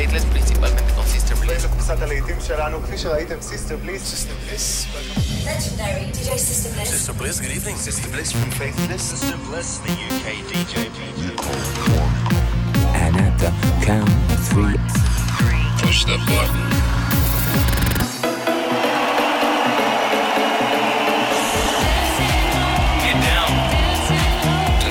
Faithless, principalmente con Sister Bliss. Legendary DJ Sister Bliss. Sister Bliss, good evening. Sister Bliss from Faithless. Sister Bliss, the UK DJ. And at the count of three, Push the button.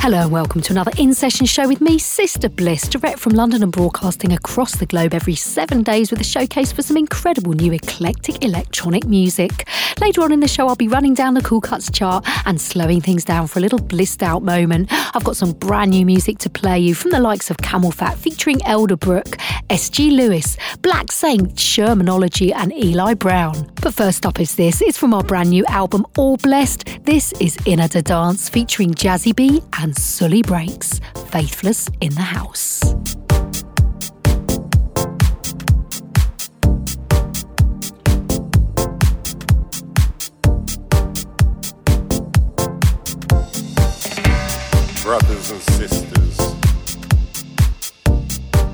Hello and welcome to another in session show with me, Sister Bliss, direct from London and broadcasting across the globe every seven days with a showcase for some incredible new eclectic electronic music. Later on in the show, I'll be running down the Cool Cuts chart and slowing things down for a little blissed out moment. I've got some brand new music to play you from the likes of CamelPhat featuring Elderbrook, SG Lewis, Black Saint, Shermanology, and Eli Brown. But first up is this. It's from our brand new album, All Blessed. This is Another Dance featuring Jazzie B and Suli Breaks. Faithless in the house. Brothers and sisters,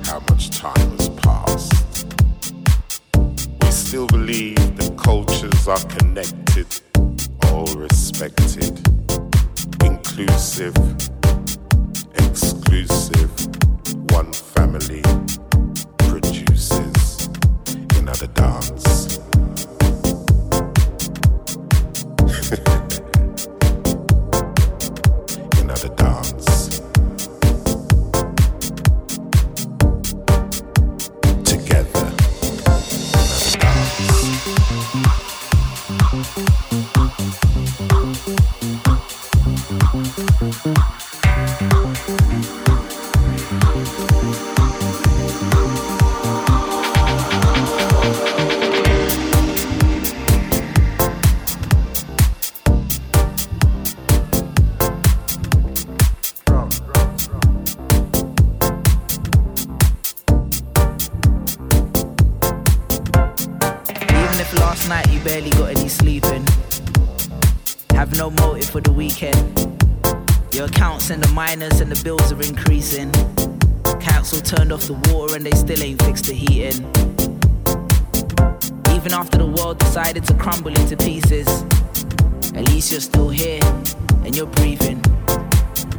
how much time has passed? We still believe that cultures are connected, all respected, inclusive, exclusive, one family produces another dance. another dance. Minus and the bills are increasing. Council turned off the water and they still ain't fixed the heating. Even after the world decided to crumble into pieces, at least you're still here and you're breathing.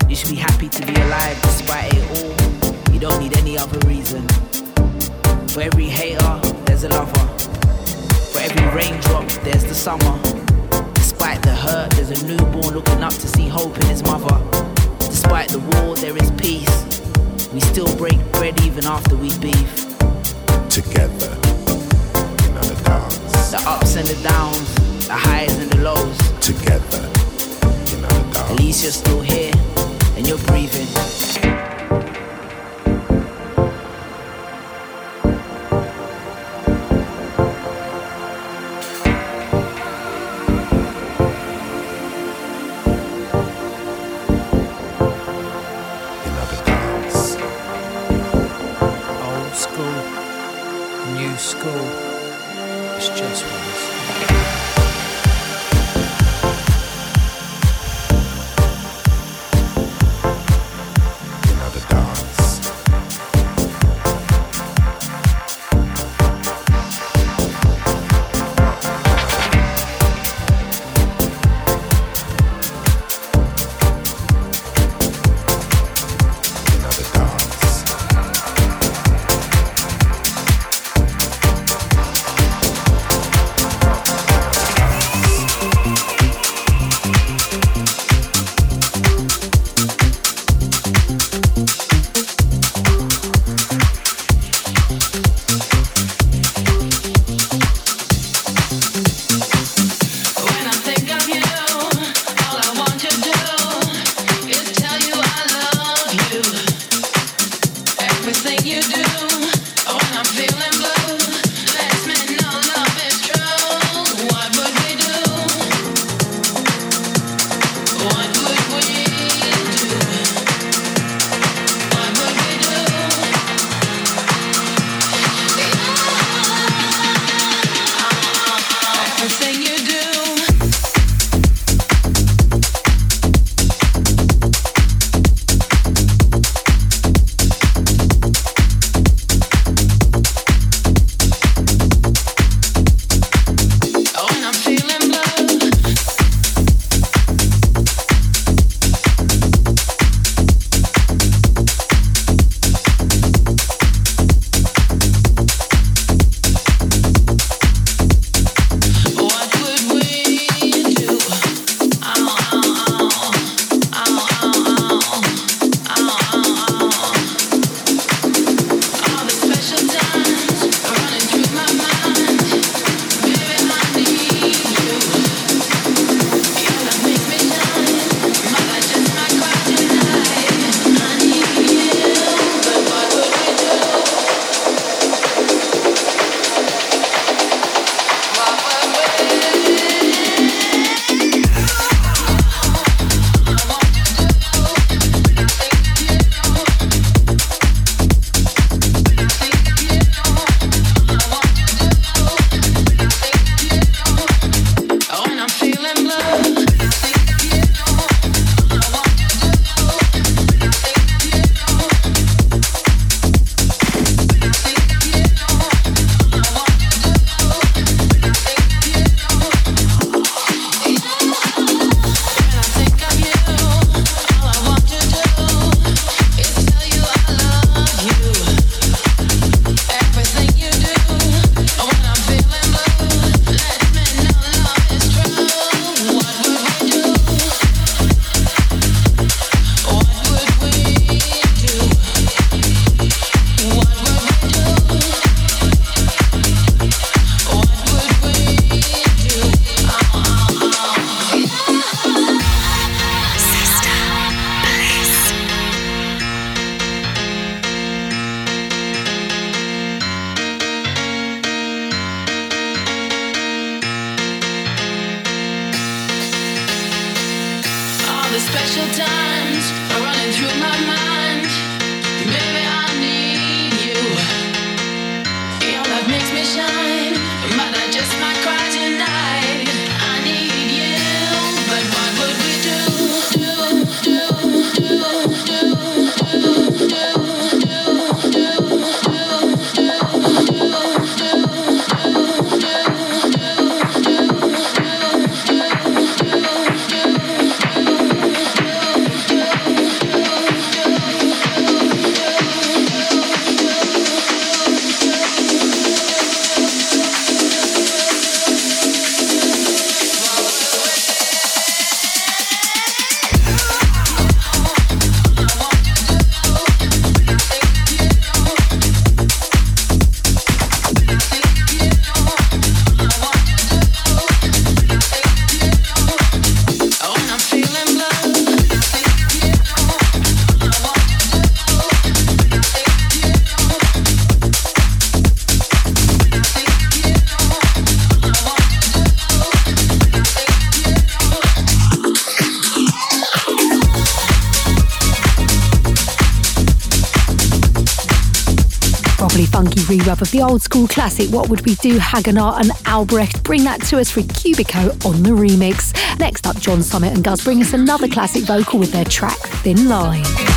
You should be happy to be alive despite it all. You don't need any other reason. For every hater, there's a lover. For every raindrop, there's the summer. Despite the hurt, there's a newborn looking up to see hope in his mother. Despite the war, there is peace. We still break bread even after we beef. Together, another dance. The ups and the downs, the highs and the lows. Together, another dance. At least you're still here and you're breathing. special times are running through my mind. Re-rub of the old school classic What Would We Do Haggard and Albrecht bring that to us for Cubico on the remix. Next up, John Summit and Gus bring us another classic vocal with their track Thin Line.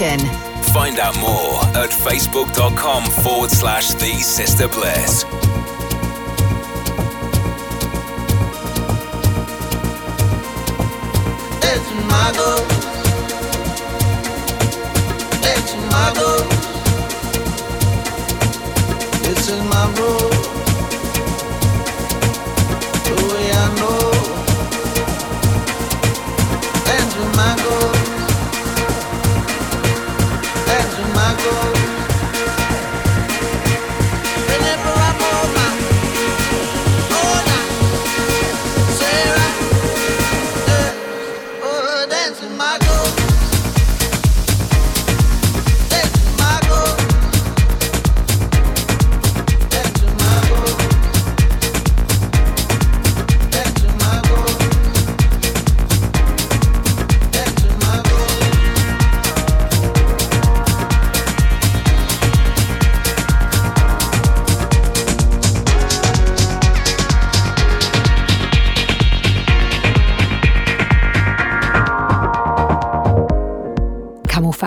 In. Find out more at facebook.com forward slash the Sister Bliss.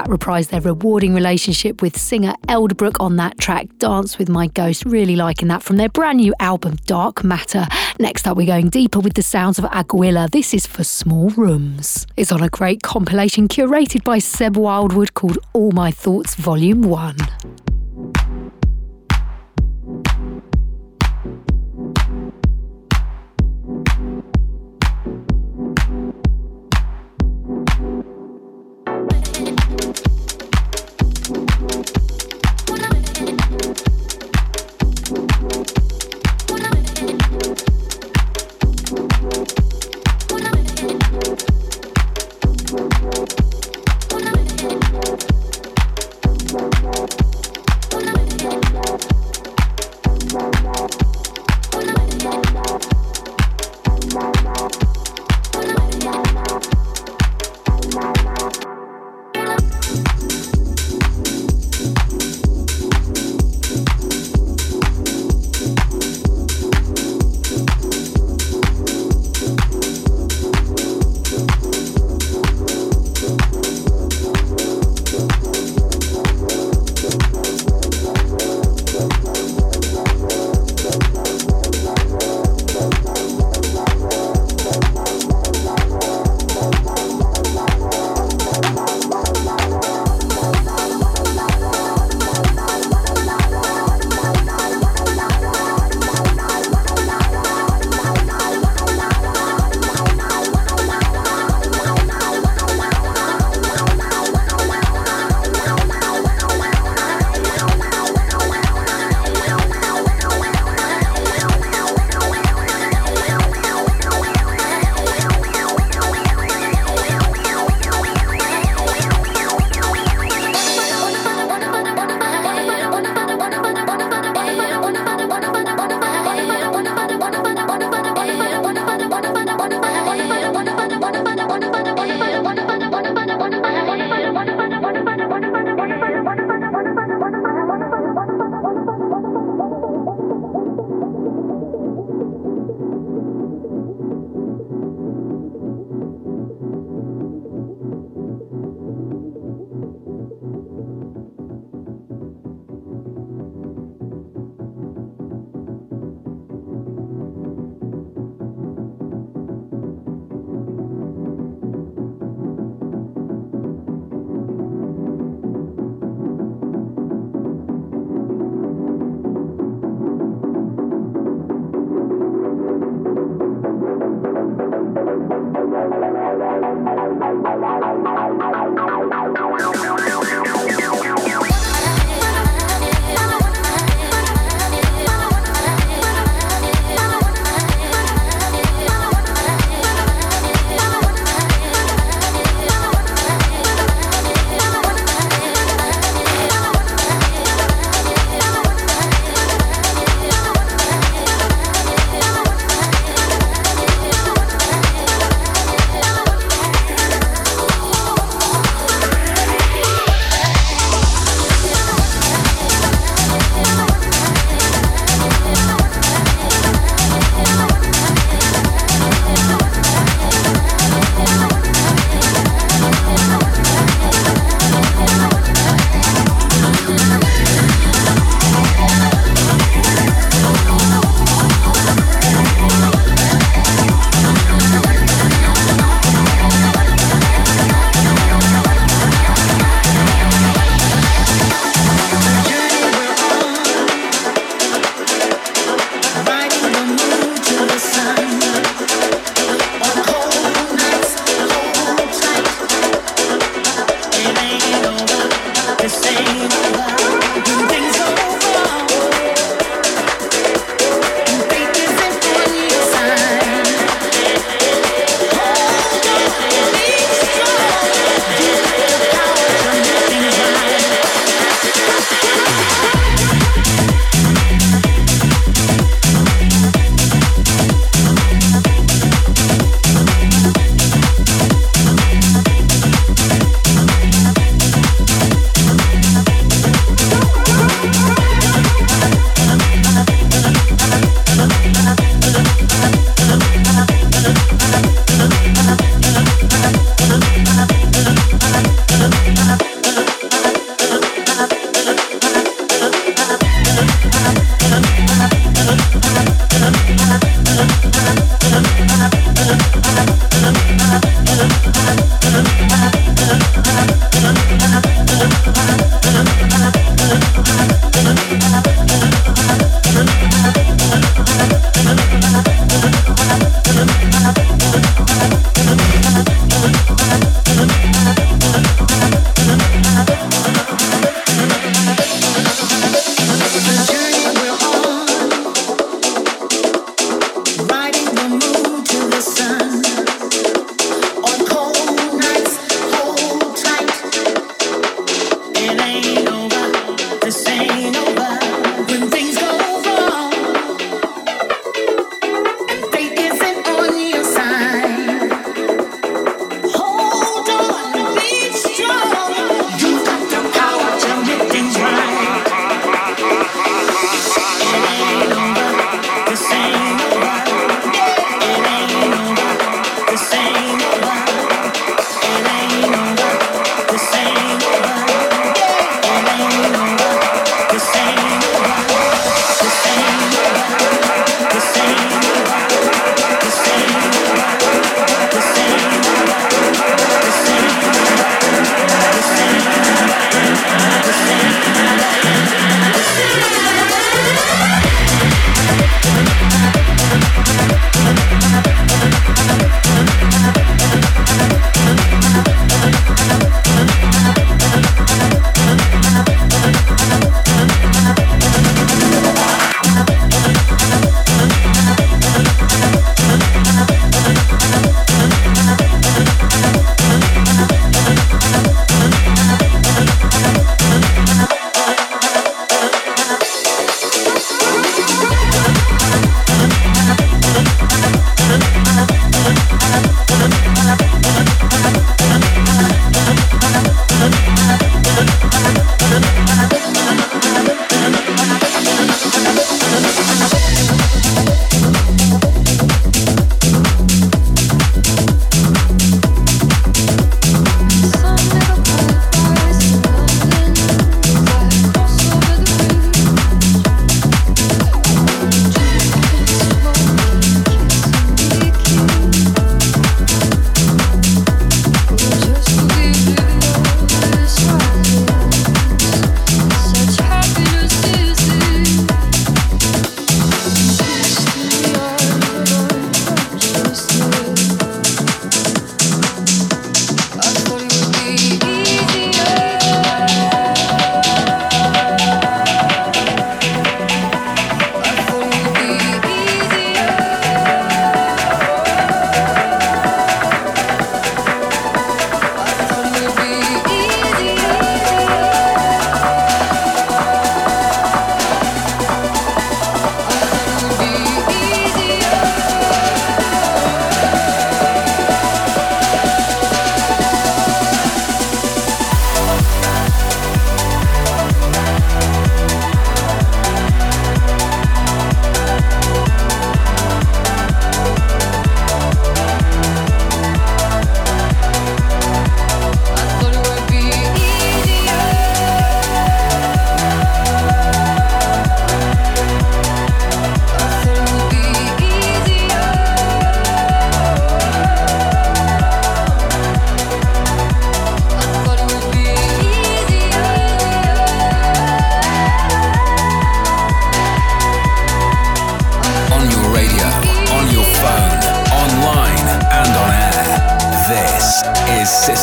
Reprised their rewarding relationship with singer Elderbrook on that track, Dance with My Ghost. Really liking that from their brand new album, Dark Matter. Next up, we're going deeper with the sounds of Aguila. This is for Small Rooms. It's on a great compilation curated by Seb Wildblood called All My Thoughts Volume 1.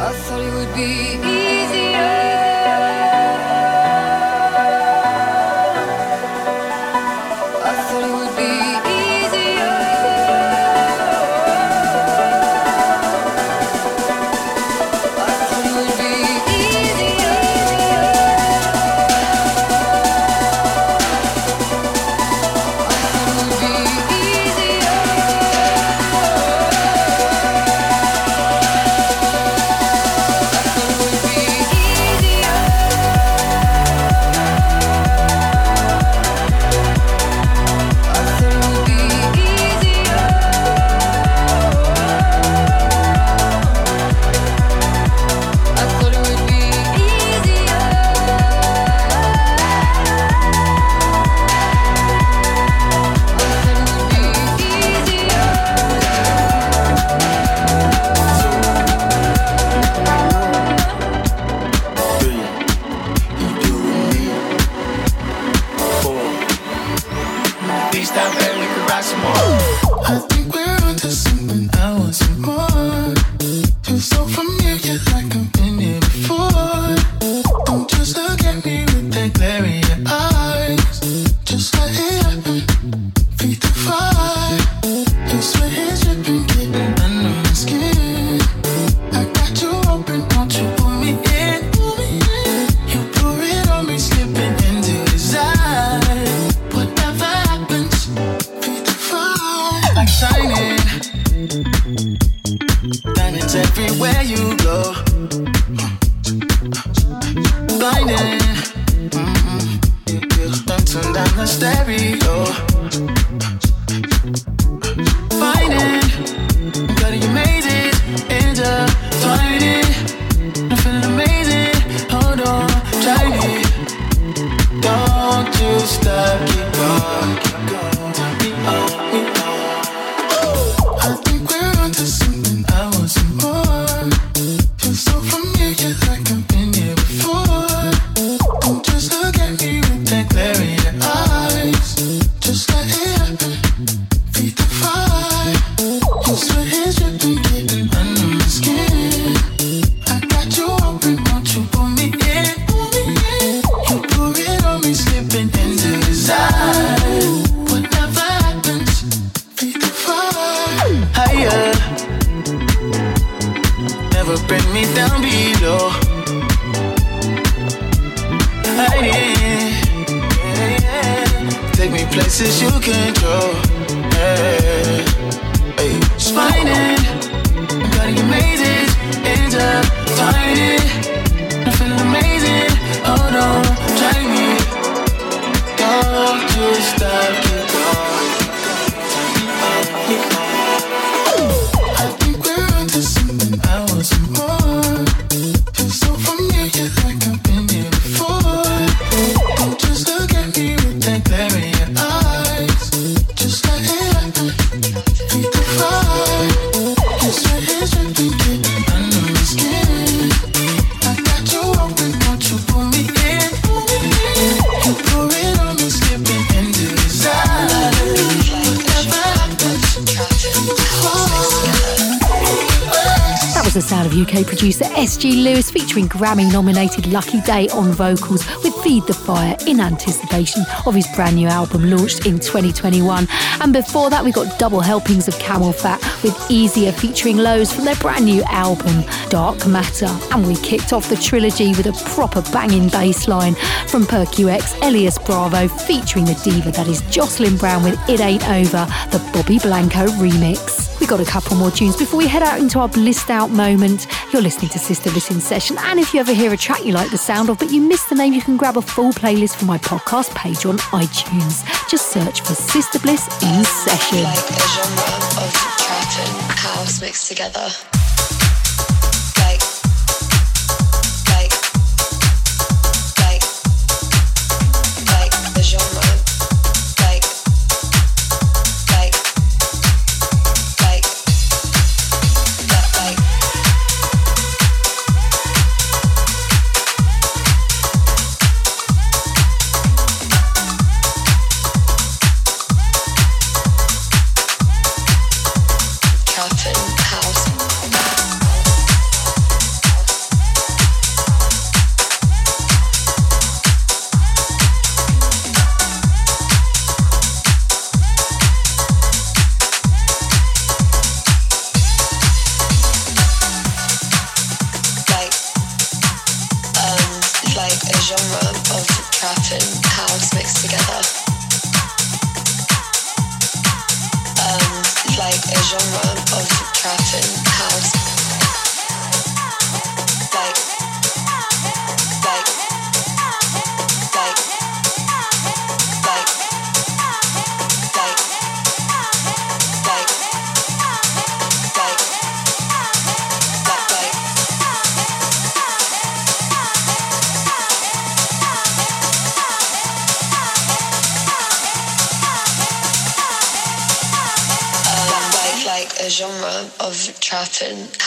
I thought it would be easier. featuring Grammy nominated Lucky Daye on vocals with Feed the Fire in anticipation of his brand new album launched in 2021. And before that, we got double helpings of CamelPhat with Easier featuring LOWES from their brand new album Dark Matter. And we kicked off the trilogy with a proper banging bass line from PerQX Elias Bravo featuring the diva that is Jocelyn Brown with It Ain't Over, the Bobby Blanco remix we got a couple more tunes before we head out into our blissed out moment. You're listening to Sister Listen Session, and if you ever hear a track you like the sound of but you miss the name, you can grab a full playlist from my podcast page on iTunes. Just search for Sister Bliss in Session. Like a genre of house mixed together. And.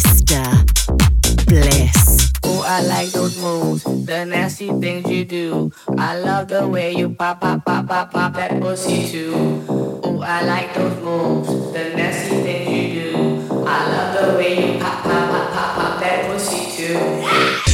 Sister Bliss. Oh, I like those moves, the nasty things you do. I love the way you pop, pop, pop, pop, pop that pussy too. Oh, I like those moves, the nasty things you do. I love the way you pop, pop, pop, pop, pop that pussy too.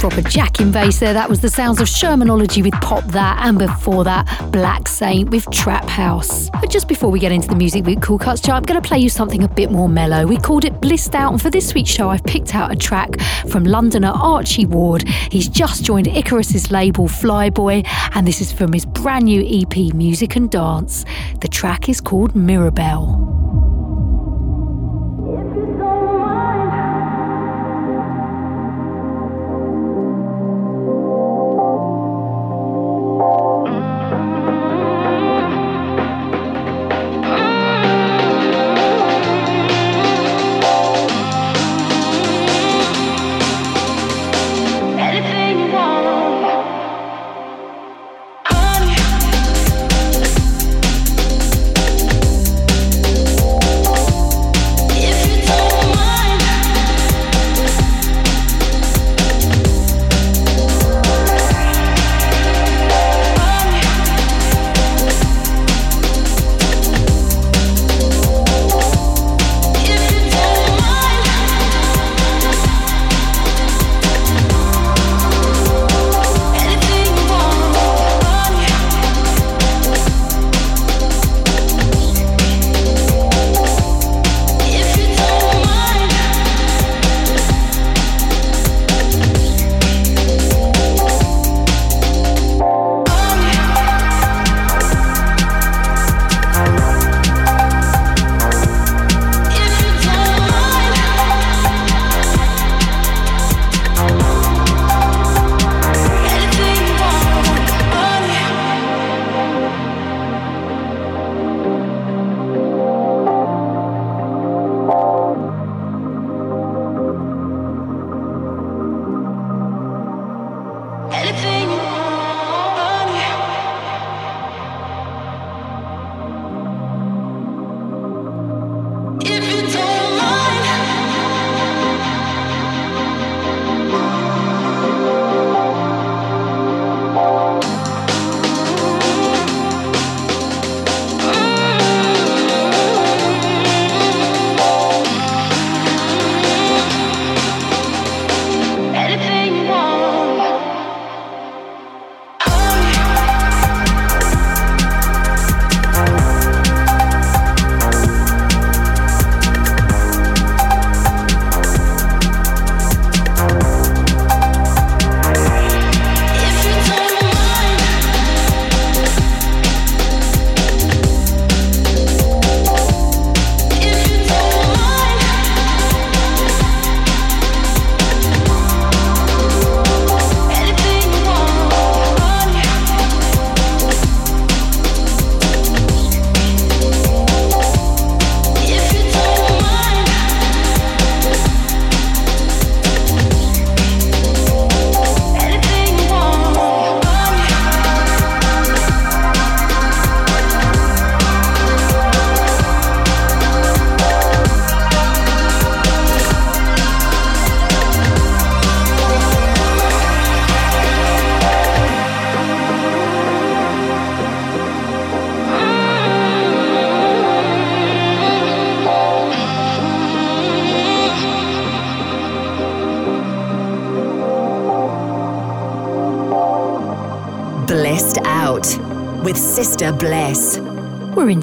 Proper jacking bass there. That was the sounds of Shermanology with Pop That, and before that, Black Saint with Trap House. But just before we get into the Music Week Cool Cuts chart, I'm going to play you something a bit more mellow. We called it Blissed Out, and for this week's show, I've picked out a track from Londoner Archie Ward. He's just joined Icarus's label Flyboy, and this is from his brand new EP, Music and Dance. The track is called Mirabelle.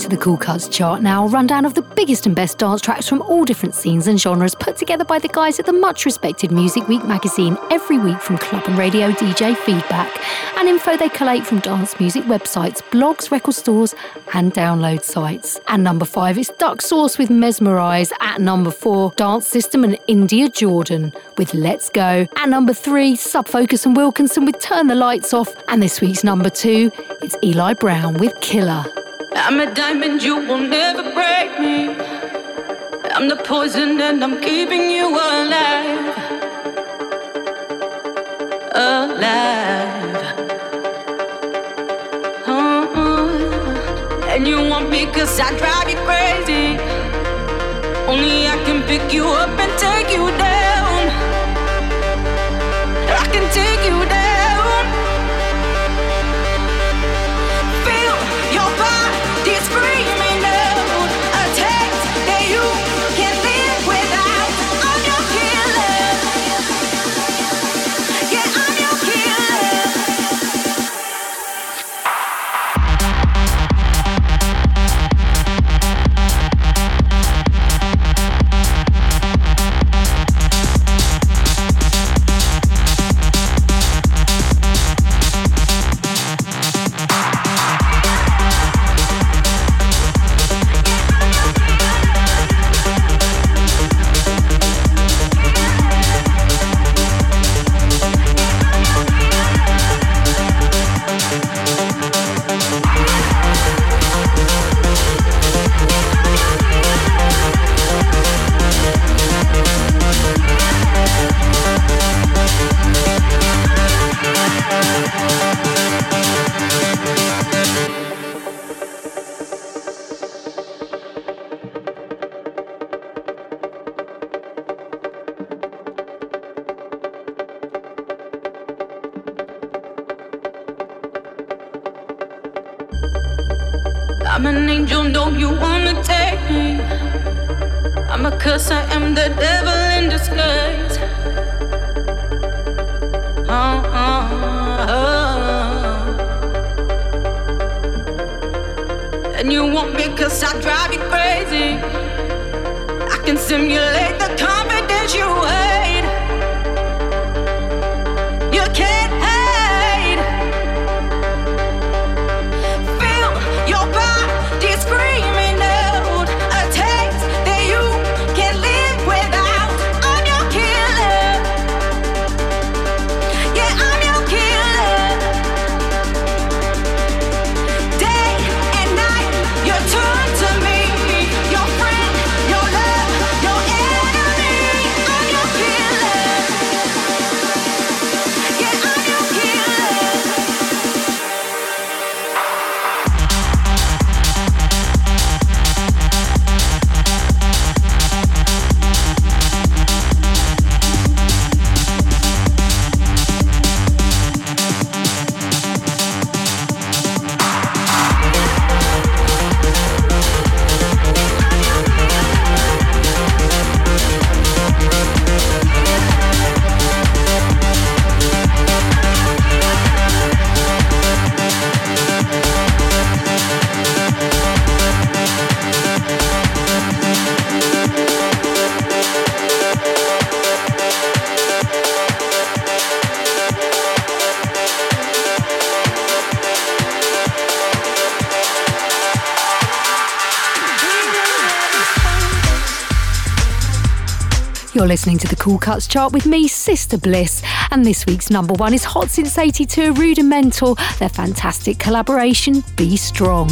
We're the Cool Cuts chart now, a rundown of the biggest and best dance tracks from all different scenes and genres put together by the guys at the much respected Music Week magazine every week from club and radio DJ feedback and info they collate from dance music websites, blogs, record stores, and download sites. And number five is Duck Sauce with Mesmerize. At number four, Dance System and India Jordan with Let's Go. At number three, Sub Focus and Wilkinson with Turn the Lights Off. And this week's number two, it's Eli Brown with Killer. I'm a diamond, you will never break me. I'm the poison and I'm keeping you alive. Alive. Uh-uh. And you want me cause I drive you crazy. Only I can pick you up and take you down. I can take you listening to the Cool Cuts chart with me, Sister Bliss, and this week's number one is Hot Since 82 Rudimental, their fantastic collaboration, Be Strong.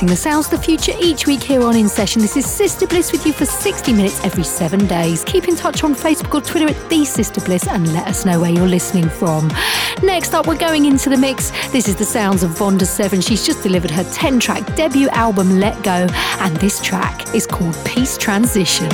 Showcasing the sounds of the future each week here on In Session. This is Sister Bliss with you for 60 minutes every seven days. Keep in touch on Facebook or Twitter at The Sister Bliss and let us know where you're listening from. Next up, we're going into the mix. This is the sounds of Vonda 7. She's just delivered her 10 track debut album, Let Go, and this track is called Peace Transition.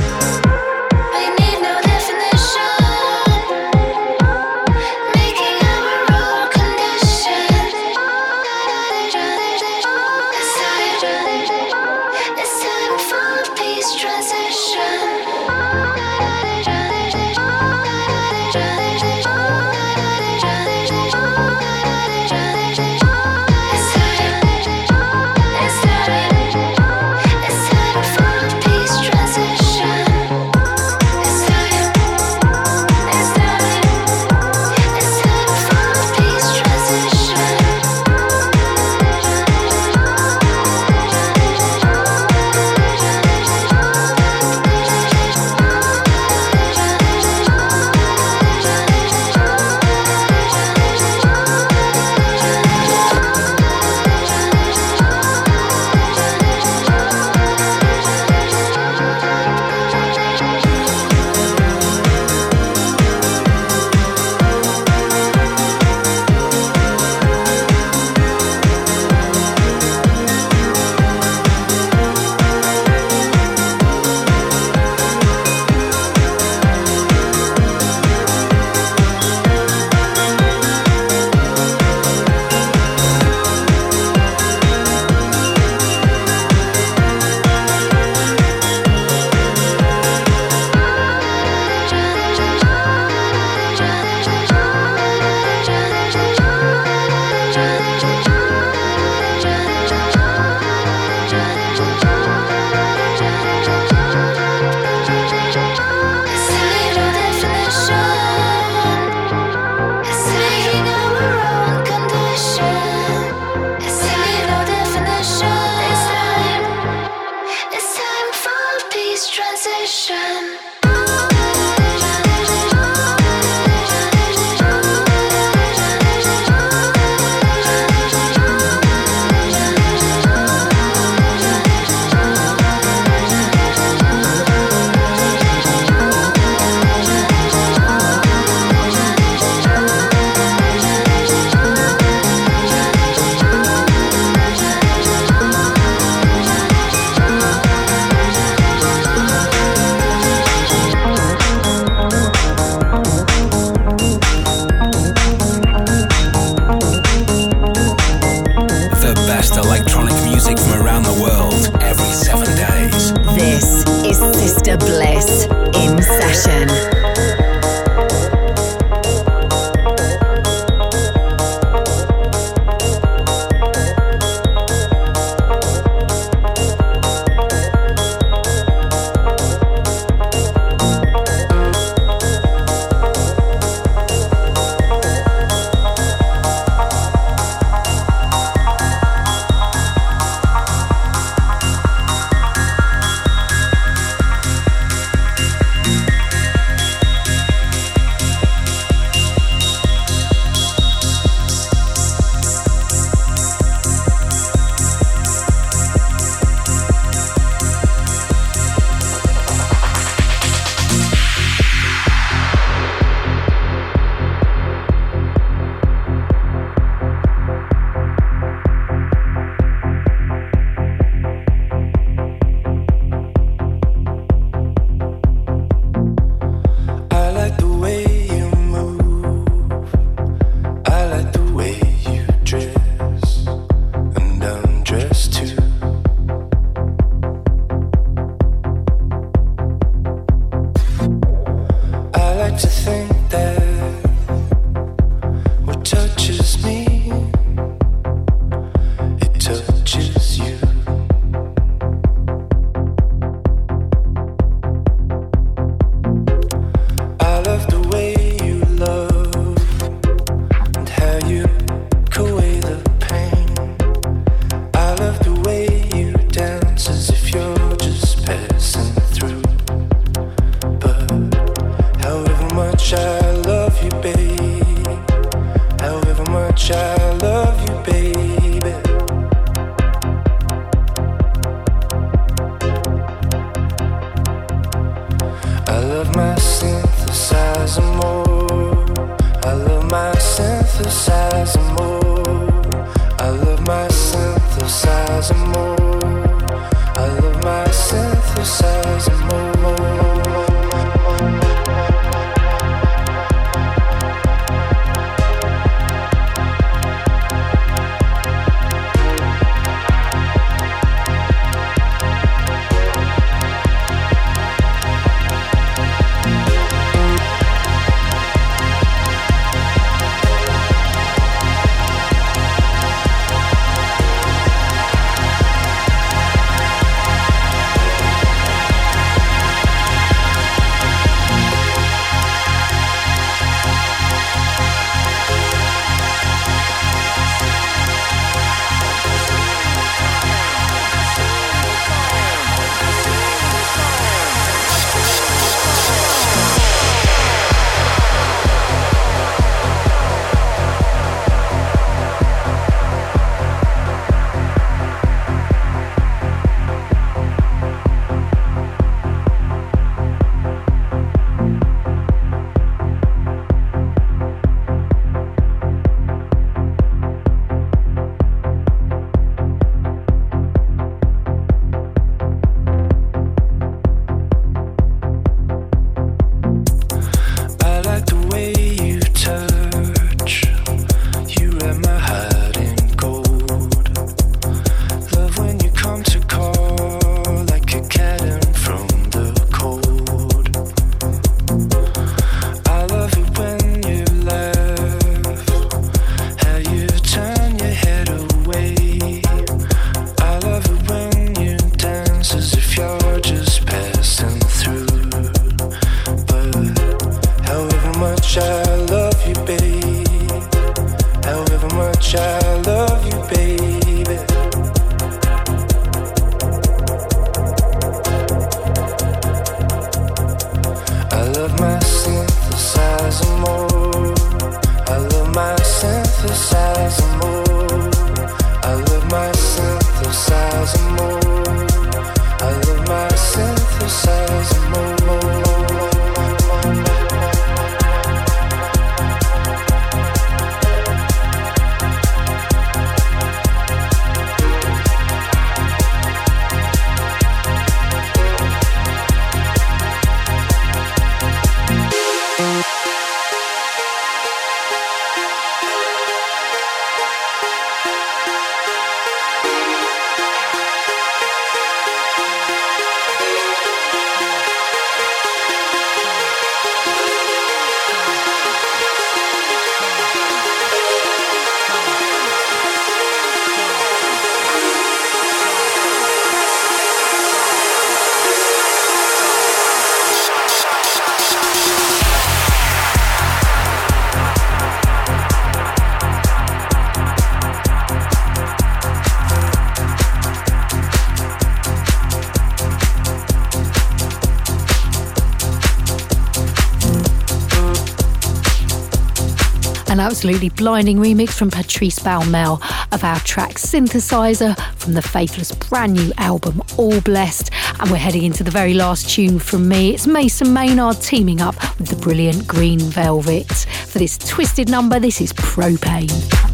absolutely blinding remix from Patrice Bäumel of our track Synthesizer from the Faithless brand new album All Blessed. And we're heading into the very last tune from me. It's Mason Maynard teaming up with the brilliant Green Velvet. For this twisted number, this is Propane.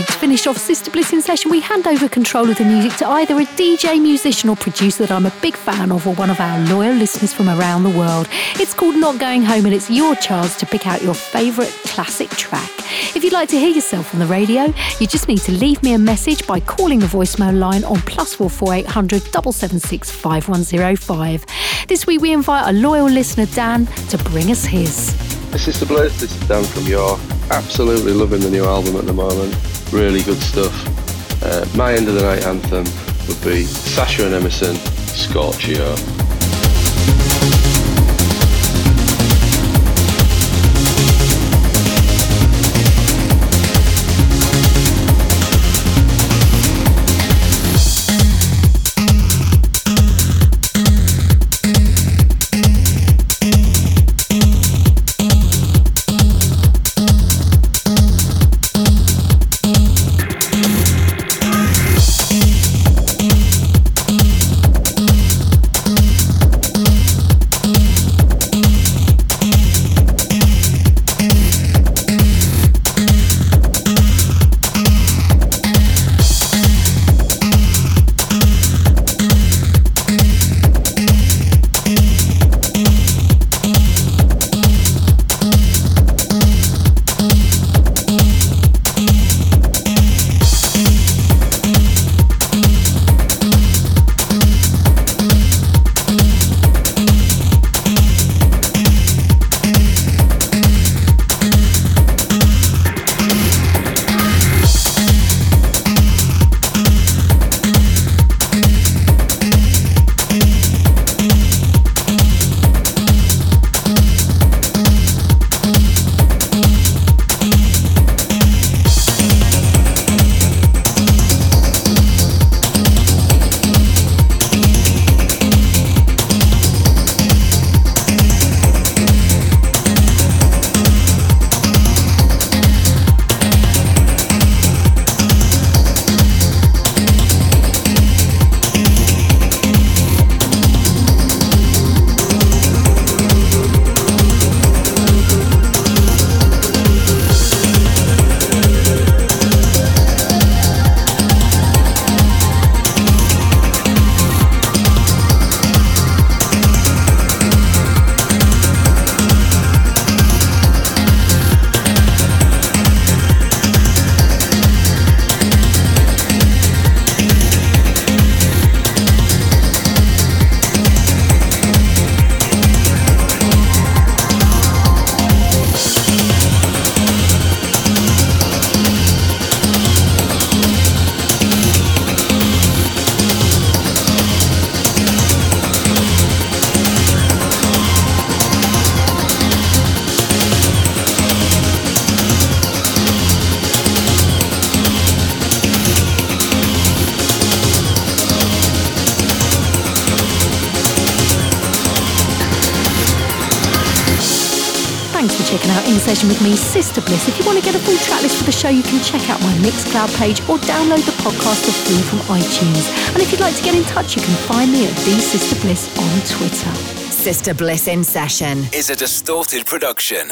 Finish off Sister Bliss in session, we hand over control of the music to either a DJ, musician, or producer that I'm a big fan of, or one of our loyal listeners from around the world. It's called Not Going Home, and it's your chance to pick out your favourite classic track. If you'd like to hear yourself on the radio, you just need to leave me a message by calling the voicemail line on plus four four eight hundred double seven six five one zero five. This week we invite a loyal listener, Dan, to bring us his. Sister Bliss, this is Dan from York. Absolutely loving the new album at the moment. Really good stuff. Uh, my end of the night anthem would be Sasha and Emerson, Scorchio. Show, you can check out my Mixcloud page or download the podcast for free from iTunes. And if you'd like to get in touch, you can find me at The Sister Bliss on Twitter. Sister Bliss in session. Is a distorted production.